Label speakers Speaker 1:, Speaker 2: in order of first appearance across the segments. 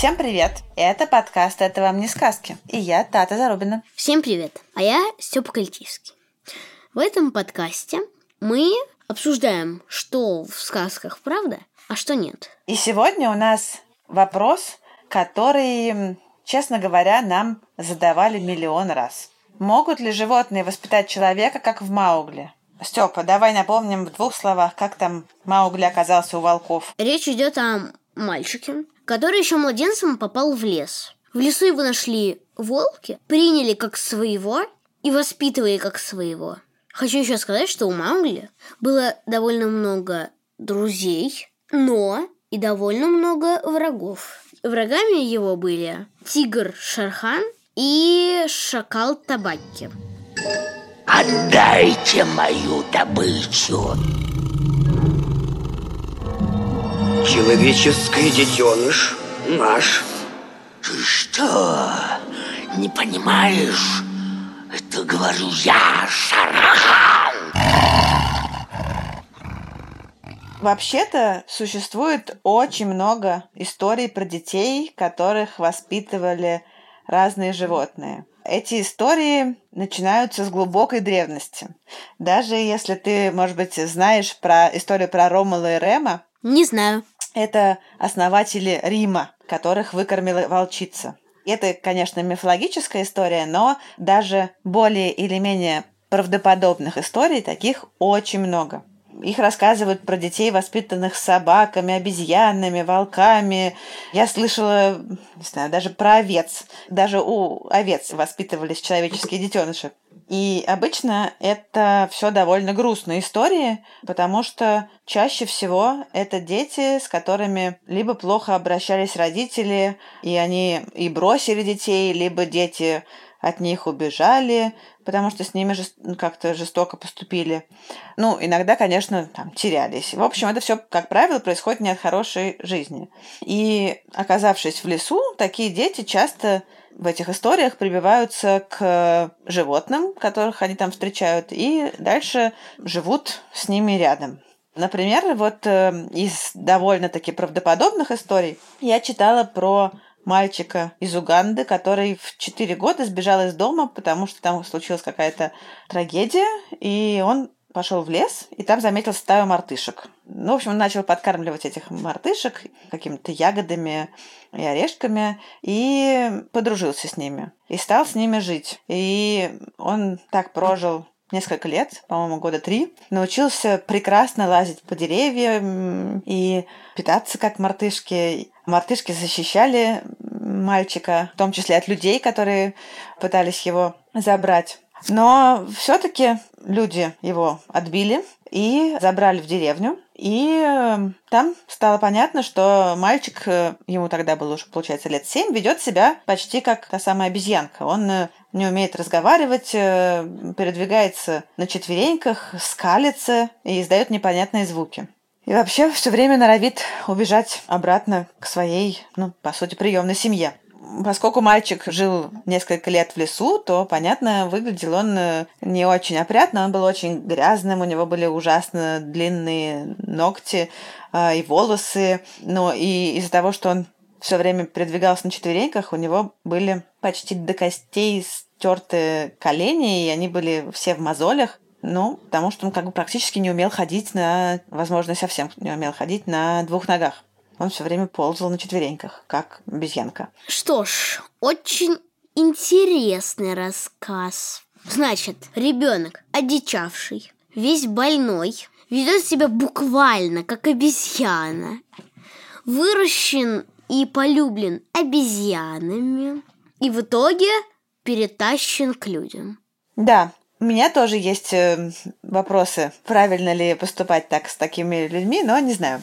Speaker 1: Всем привет! Это подкаст «Это вам не сказки». И я Тата Зарубина.
Speaker 2: Всем привет! А я Степа Кальтивский. В этом подкасте мы обсуждаем, что в сказках правда, а что нет.
Speaker 1: И сегодня у нас вопрос, который, честно говоря, нам задавали миллион раз. Могут ли животные воспитать человека, как в Маугли? Степа, давай напомним в двух словах, как там Маугли оказался у волков.
Speaker 2: Речь идет о мальчике, который еще младенцем попал в лес. В лесу его нашли волки, приняли как своего и воспитывали как своего. Хочу еще сказать, что у Маугли было довольно много друзей, но и довольно много врагов. Врагами его были тигр Шархан и шакал Табакки.
Speaker 3: Отдайте мою добычу.
Speaker 4: Человеческий детеныш наш.
Speaker 3: Ты что, не понимаешь? Это говорю я, Шархан.
Speaker 1: Вообще-то существует очень много историй про детей, которых воспитывали разные животные. Эти истории начинаются с глубокой древности. Даже если ты, может быть, знаешь про историю про Ромала и Рема,
Speaker 2: Не знаю.
Speaker 1: Это основатели Рима, которых выкормила волчица. Это, конечно, мифологическая история, но даже более или менее правдоподобных историй таких очень много. Их рассказывают про детей, воспитанных собаками, обезьянами, волками. Я слышала, не знаю, даже про овец. Даже у овец воспитывались человеческие детеныши. И обычно это все довольно грустные истории, потому что чаще всего это дети, с которыми либо плохо обращались родители, и они и бросили детей, либо дети от них убежали, потому что с ними жес- ну, как-то жестоко поступили. Ну, иногда, конечно, там терялись. В общем, это все, как правило, происходит не от хорошей жизни. И оказавшись в лесу, такие дети часто в этих историях прибиваются к животным, которых они там встречают, и дальше живут с ними рядом. Например, вот э, из довольно-таки правдоподобных историй я читала про мальчика из Уганды, который в 4 года сбежал из дома, потому что там случилась какая-то трагедия, и он пошел в лес, и там заметил стаю мартышек. Ну, в общем, он начал подкармливать этих мартышек какими-то ягодами и орешками, и подружился с ними, и стал с ними жить. И он так прожил несколько лет, по-моему, года три, научился прекрасно лазить по деревьям и питаться как мартышки. Мартышки защищали мальчика, в том числе от людей, которые пытались его забрать. Но все-таки люди его отбили и забрали в деревню. И э, там стало понятно, что мальчик, э, ему тогда было уже, получается, лет семь, ведет себя почти как та самая обезьянка. Он э, не умеет разговаривать, э, передвигается на четвереньках, скалится и издает непонятные звуки. И вообще все время норовит убежать обратно к своей, ну, по сути, приемной семье. Поскольку мальчик жил несколько лет в лесу, то, понятно, выглядел он э, не очень опрятно, он был очень грязным, у него были ужасно длинные ногти э, и волосы. Но и из-за того, что он все время передвигался на четвереньках, у него были почти до костей стертые колени, и они были все в мозолях. Ну, потому что он как бы практически не умел ходить на, возможно, совсем не умел ходить на двух ногах. Он все время ползал на четвереньках, как обезьянка.
Speaker 2: Что ж, очень интересный рассказ. Значит, ребенок одичавший, весь больной, ведет себя буквально как обезьяна, выращен и полюблен обезьянами, и в итоге перетащен к людям.
Speaker 1: Да, У меня тоже есть э, вопросы, правильно ли поступать так с такими людьми, но не знаю.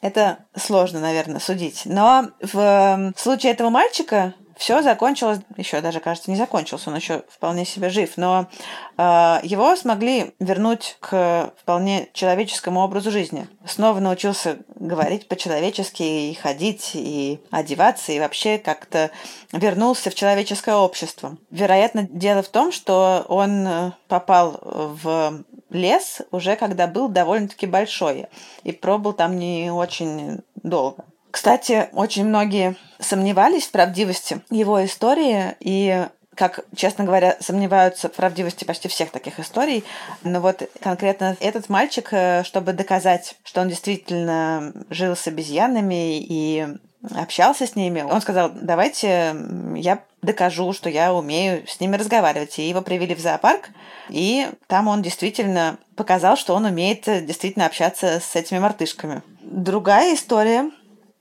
Speaker 1: Это сложно, наверное, судить. Но в э, случае этого мальчика все закончилось, еще даже, кажется, не закончился, он еще вполне себе жив, но э, его смогли вернуть к вполне человеческому образу жизни. Снова научился говорить по-человечески и ходить, и одеваться, и вообще как-то вернулся в человеческое общество. Вероятно, дело в том, что он попал в лес уже когда был довольно-таки большой и пробыл там не очень долго. Кстати, очень многие сомневались в правдивости его истории и как, честно говоря, сомневаются в правдивости почти всех таких историй. Но вот конкретно этот мальчик, э, чтобы доказать, что он действительно жил с обезьянами и общался с ними, он сказал, давайте я докажу, что я умею с ними разговаривать. И его привели в зоопарк, и там он действительно показал, что он умеет действительно общаться с этими мартышками. Другая история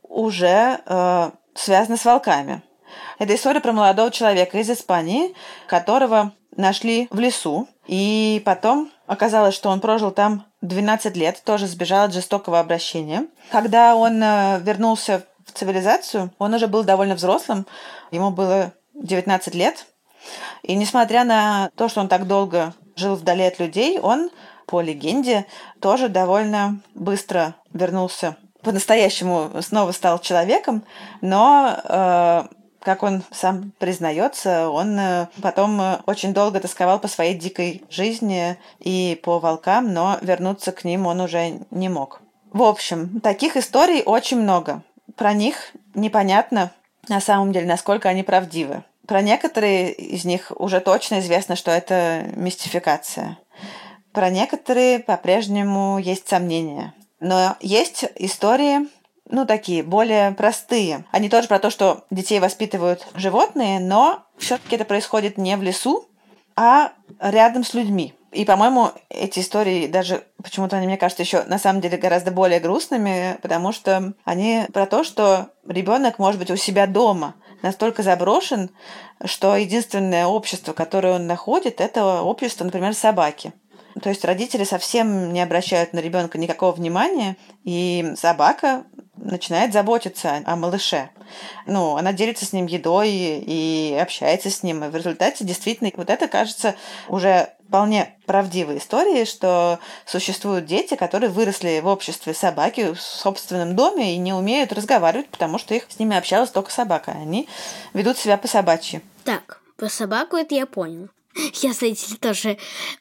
Speaker 1: уже э, связана с волками. Это история про молодого человека из Испании, которого нашли в лесу, и потом оказалось, что он прожил там 12 лет, тоже сбежал от жестокого обращения. Когда он э, вернулся в цивилизацию, он уже был довольно взрослым, ему было 19 лет, и несмотря на то, что он так долго жил вдали от людей, он, по легенде, тоже довольно быстро вернулся по-настоящему снова стал человеком, но э, как он сам признается, он э, потом э, очень долго тосковал по своей дикой жизни и по волкам, но вернуться к ним он уже не мог. В общем, таких историй очень много. Про них непонятно на самом деле, насколько они правдивы. Про некоторые из них уже точно известно, что это мистификация. Про некоторые по-прежнему есть сомнения. Но есть истории, ну, такие, более простые. Они тоже про то, что детей воспитывают животные, но все-таки это происходит не в лесу, а рядом с людьми. И, по-моему, эти истории даже почему-то они, мне кажется, еще на самом деле гораздо более грустными, потому что они про то, что ребенок может быть у себя дома, настолько заброшен, что единственное общество, которое он находит, это общество, например, собаки. То есть родители совсем не обращают на ребенка никакого внимания, и собака начинает заботиться о малыше. Ну, она делится с ним едой и общается с ним. И в результате действительно вот это кажется уже вполне правдивой историей, что существуют дети, которые выросли в обществе собаки в собственном доме и не умеют разговаривать, потому что их с ними общалась только собака. Они ведут себя по собачьи.
Speaker 2: Так, по собаку это я понял. Я, знаете ли, тоже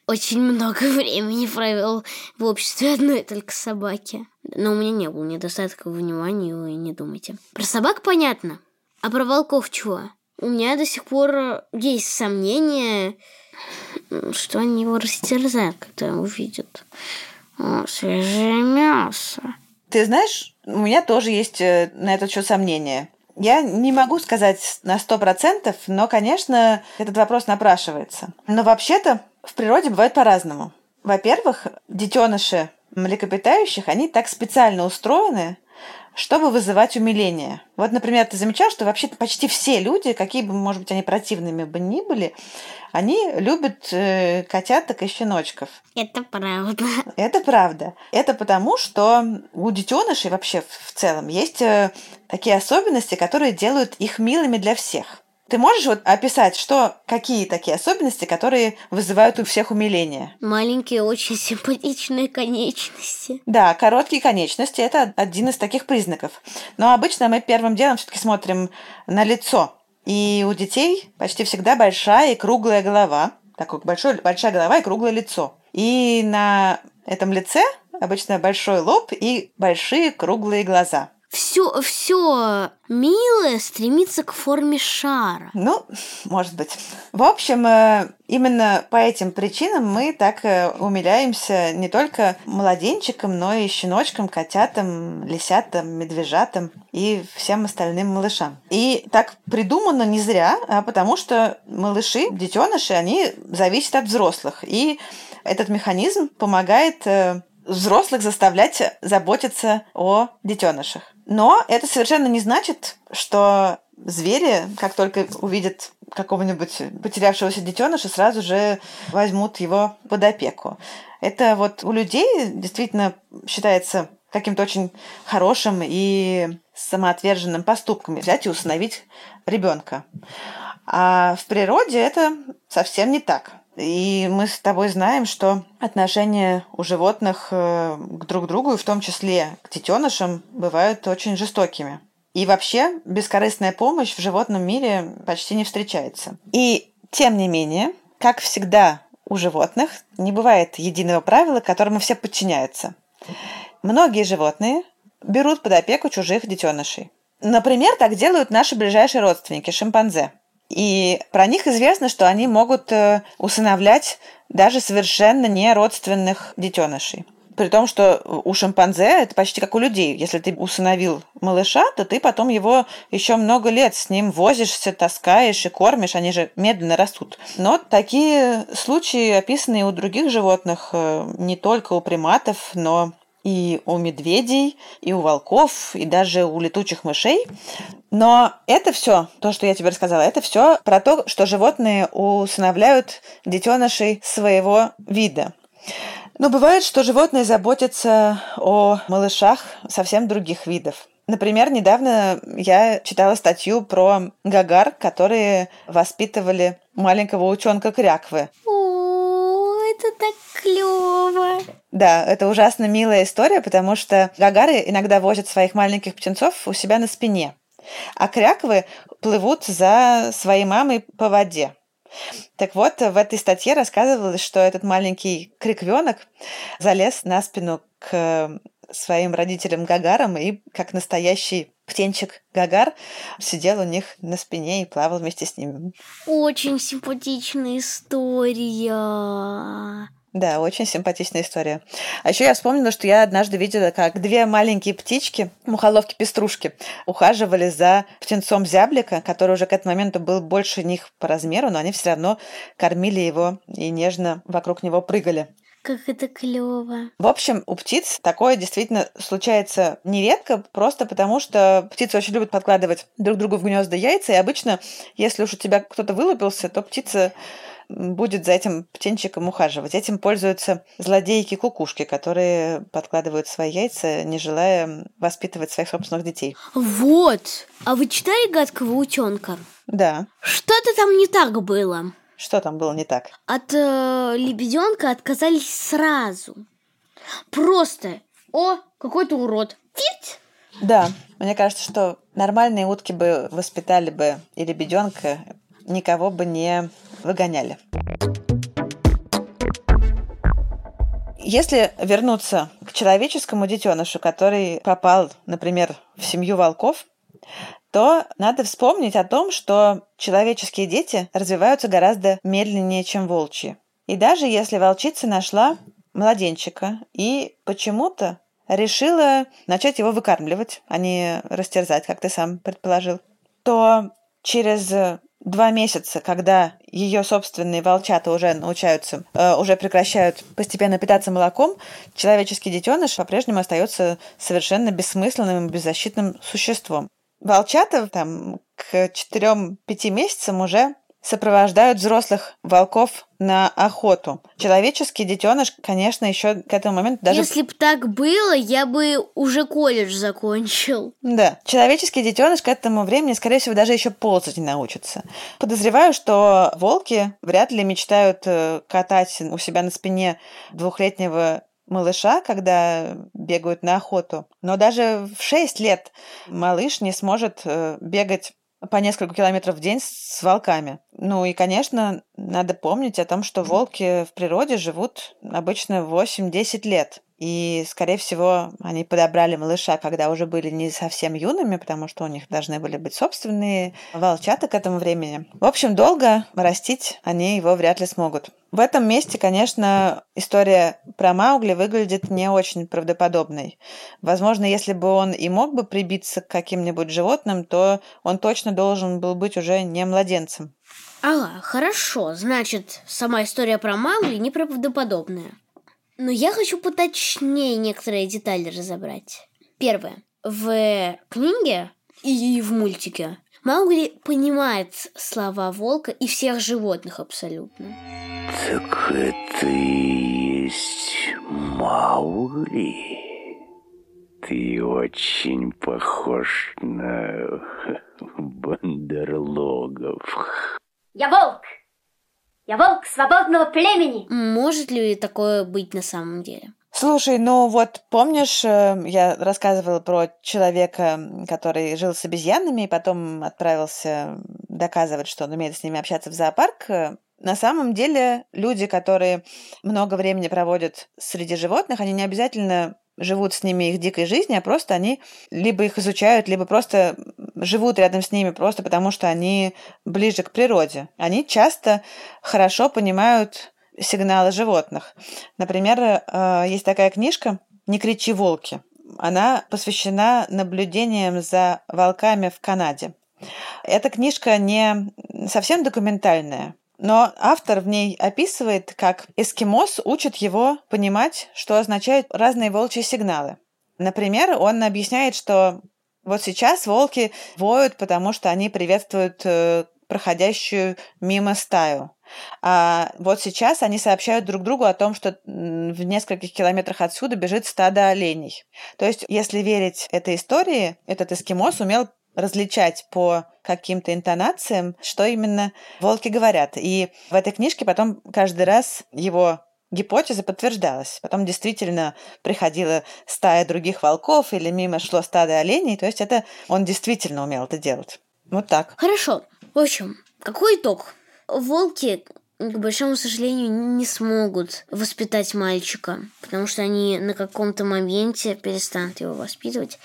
Speaker 2: очень много времени провел в обществе одной только собаки. Но у меня не было недостатка внимания, вы не думайте. Про собак понятно. А про волков чего? У меня до сих пор есть сомнения, что они его растерзают, когда увидят О, свежее мясо.
Speaker 1: Ты знаешь, у меня тоже есть э, на этот счет сомнения. Я не могу сказать на сто процентов, но, конечно, этот вопрос напрашивается. Но вообще-то в природе бывает по-разному. Во-первых, детеныши млекопитающих, они так специально устроены, чтобы вызывать умиление. Вот, например, ты замечал, что вообще почти все люди, какие бы, может быть, они противными бы ни были, они любят э, котяток и щеночков.
Speaker 2: Это правда.
Speaker 1: Это правда. Это потому, что у детенышей вообще в целом есть э, такие особенности, которые делают их милыми для всех. Ты можешь вот описать, что какие такие особенности, которые вызывают у всех умиление?
Speaker 2: Маленькие, очень симпатичные конечности.
Speaker 1: Да, короткие конечности это один из таких признаков. Но обычно мы первым делом все-таки смотрим на лицо. И у детей почти всегда большая и круглая голова. Такой большой, большая голова и круглое лицо. И на этом лице обычно большой лоб и большие круглые глаза
Speaker 2: все, все милое стремится к форме шара.
Speaker 1: Ну, может быть. В общем, э, именно по этим причинам мы так э, умиляемся не только младенчикам, но и щеночкам, котятам, лисятам, медвежатам и всем остальным малышам. И так придумано не зря, а потому что малыши, детеныши, они зависят от взрослых. И этот механизм помогает э, взрослых заставлять заботиться о детенышах. Но это совершенно не значит, что звери, как только увидят какого-нибудь потерявшегося детеныша сразу же возьмут его под опеку. Это вот у людей действительно считается каким-то очень хорошим и самоотверженным поступком взять и усыновить ребенка. А в природе это совсем не так. И мы с тобой знаем, что отношения у животных э, к друг другу, и в том числе к детенышам, бывают очень жестокими. И вообще бескорыстная помощь в животном мире почти не встречается. И тем не менее, как всегда у животных, не бывает единого правила, которому все подчиняются. Многие животные берут под опеку чужих детенышей. Например, так делают наши ближайшие родственники – шимпанзе – и про них известно, что они могут э, усыновлять даже совершенно не родственных детенышей. При том, что у шимпанзе это почти как у людей. Если ты усыновил малыша, то ты потом его еще много лет с ним возишься, таскаешь и кормишь. Они же медленно растут. Но такие случаи описаны и у других животных, э, не только у приматов, но и у медведей, и у волков, и даже у летучих мышей. Но это все, то, что я тебе рассказала, это все про то, что животные усыновляют детенышей своего вида. Но бывает, что животные заботятся о малышах совсем других видов. Например, недавно я читала статью про гагар, которые воспитывали маленького утенка кряквы.
Speaker 2: О, это так клево.
Speaker 1: Да, это ужасно милая история, потому что гагары иногда возят своих маленьких птенцов у себя на спине, а кряквы плывут за своей мамой по воде. Так вот, в этой статье рассказывалось, что этот маленький криквенок залез на спину к своим родителям Гагарам и, как настоящий птенчик Гагар, сидел у них на спине и плавал вместе с ними.
Speaker 2: Очень симпатичная история.
Speaker 1: Да, очень симпатичная история. А еще я вспомнила, что я однажды видела, как две маленькие птички, мухоловки-пеструшки, ухаживали за птенцом зяблика, который уже к этому моменту был больше них по размеру, но они все равно кормили его и нежно вокруг него прыгали.
Speaker 2: Как это клево.
Speaker 1: В общем, у птиц такое действительно случается нередко, просто потому что птицы очень любят подкладывать друг другу в гнезда яйца, и обычно, если уж у тебя кто-то вылупился, то птица будет за этим птенчиком ухаживать. Этим пользуются злодейки-кукушки, которые подкладывают свои яйца, не желая воспитывать своих собственных детей.
Speaker 2: Вот. А вы читали гадкого утенка?
Speaker 1: Да.
Speaker 2: Что-то там не так было.
Speaker 1: Что там было не так?
Speaker 2: От э, лебеденка отказались сразу. Просто. О, какой-то урод. Фить!
Speaker 1: Да, мне кажется, что нормальные утки бы воспитали бы и лебеденка, никого бы не выгоняли. Если вернуться к человеческому детенышу, который попал, например, в семью волков, то надо вспомнить о том, что человеческие дети развиваются гораздо медленнее, чем волчьи. И даже если волчица нашла младенчика и почему-то решила начать его выкармливать, а не растерзать, как ты сам предположил, то через два месяца, когда ее собственные волчата уже научаются, э, уже прекращают постепенно питаться молоком, человеческий детеныш по-прежнему остается совершенно бессмысленным и беззащитным существом. Волчата там к 4-5 месяцам уже сопровождают взрослых волков на охоту. Человеческий детеныш, конечно, еще к этому моменту даже...
Speaker 2: Если бы так было, я бы уже колледж закончил.
Speaker 1: Да. Человеческий детеныш к этому времени, скорее всего, даже еще ползать не научится. Подозреваю, что волки вряд ли мечтают э, катать у себя на спине двухлетнего малыша, когда бегают на охоту. Но даже в 6 лет малыш не сможет э, бегать по несколько километров в день с волками. Ну и, конечно, надо помнить о том, что волки в природе живут обычно 8-10 лет. И, скорее всего, они подобрали малыша, когда уже были не совсем юными, потому что у них должны были быть собственные волчата к этому времени. В общем, долго растить они его вряд ли смогут. В этом месте, конечно, история про Маугли выглядит не очень правдоподобной. Возможно, если бы он и мог бы прибиться к каким-нибудь животным, то он точно должен был быть уже не младенцем.
Speaker 2: Ага, хорошо. Значит, сама история про Маугли неправдоподобная. Но я хочу поточнее некоторые детали разобрать. Первое. В книге и в мультике Маугли понимает слова волка и всех животных абсолютно.
Speaker 3: Так это и есть Маугли? Ты очень похож на бандерлогов.
Speaker 5: Я волк! Я волк свободного племени!
Speaker 2: Может ли такое быть на самом деле?
Speaker 1: Слушай, ну вот помнишь, э, я рассказывала про человека, который жил с обезьянами и потом отправился доказывать, что он умеет с ними общаться в зоопарк. На самом деле люди, которые много времени проводят среди животных, они не обязательно живут с ними их дикой жизнью, а просто они либо их изучают, либо просто живут рядом с ними просто потому, что они ближе к природе. Они часто хорошо понимают сигналы животных. Например, э, есть такая книжка «Не кричи, волки». Она посвящена наблюдениям за волками в Канаде. Эта книжка не совсем документальная, но автор в ней описывает, как эскимос учит его понимать, что означают разные волчьи сигналы. Например, он объясняет, что вот сейчас волки воют, потому что они приветствуют э, проходящую мимо стаю. А вот сейчас они сообщают друг другу о том, что в нескольких километрах отсюда бежит стадо оленей. То есть, если верить этой истории, этот эскимос умел различать по каким-то интонациям, что именно волки говорят. И в этой книжке потом каждый раз его гипотеза подтверждалась. Потом действительно приходила стая других волков или мимо шло стадо оленей. То есть это он действительно умел это делать. Вот так.
Speaker 2: Хорошо. В общем, какой итог? Волки, к большому сожалению, не смогут воспитать мальчика, потому что они на каком-то моменте перестанут его воспитывать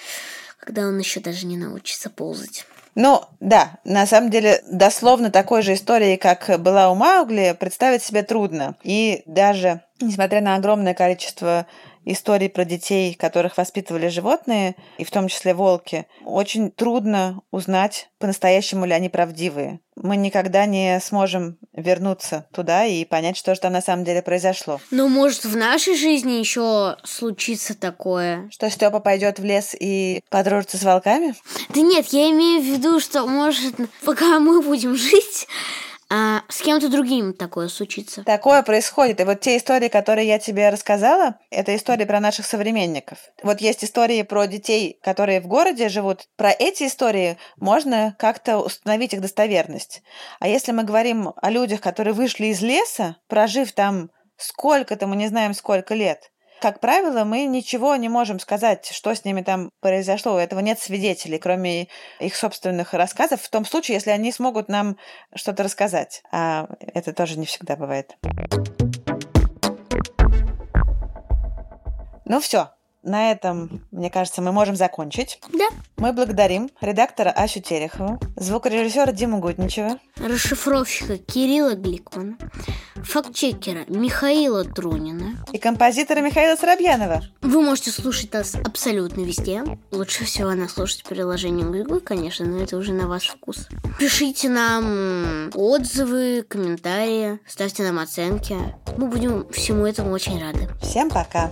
Speaker 2: когда он еще даже не научится ползать.
Speaker 1: Ну, да, на самом деле, дословно такой же истории, как была у Маугли, представить себе трудно. И даже, несмотря на огромное количество историй про детей, которых воспитывали животные, и в том числе волки, очень трудно узнать, по-настоящему ли они правдивые. Мы никогда не сможем вернуться туда и понять, что же там на самом деле произошло.
Speaker 2: Но может в нашей жизни еще случится такое?
Speaker 1: Что Степа пойдет в лес и подружится с волками?
Speaker 2: Да нет, я имею в виду, что может, пока мы будем жить, а с кем-то другим такое случится.
Speaker 1: Такое происходит. И вот те истории, которые я тебе рассказала, это истории про наших современников. Вот есть истории про детей, которые в городе живут. Про эти истории можно как-то установить их достоверность. А если мы говорим о людях, которые вышли из леса, прожив там сколько-то, мы не знаем сколько лет, как правило, мы ничего не можем сказать, что с ними там произошло. Этого нет свидетелей, кроме их собственных рассказов, в том случае, если они смогут нам что-то рассказать. А это тоже не всегда бывает. Ну все, на этом, мне кажется, мы можем закончить.
Speaker 2: Да.
Speaker 1: Мы благодарим редактора Асю Терехову, звукорежиссера Диму Гутничева,
Speaker 2: расшифровщика Кирилла Гликмана, фактчекера Михаила Трунина
Speaker 1: и композитора Михаила Соробьянова.
Speaker 2: Вы можете слушать нас абсолютно везде. Лучше всего нас слушать в приложении Google, конечно, но это уже на ваш вкус. Пишите нам отзывы, комментарии, ставьте нам оценки. Мы будем всему этому очень рады.
Speaker 1: Всем пока!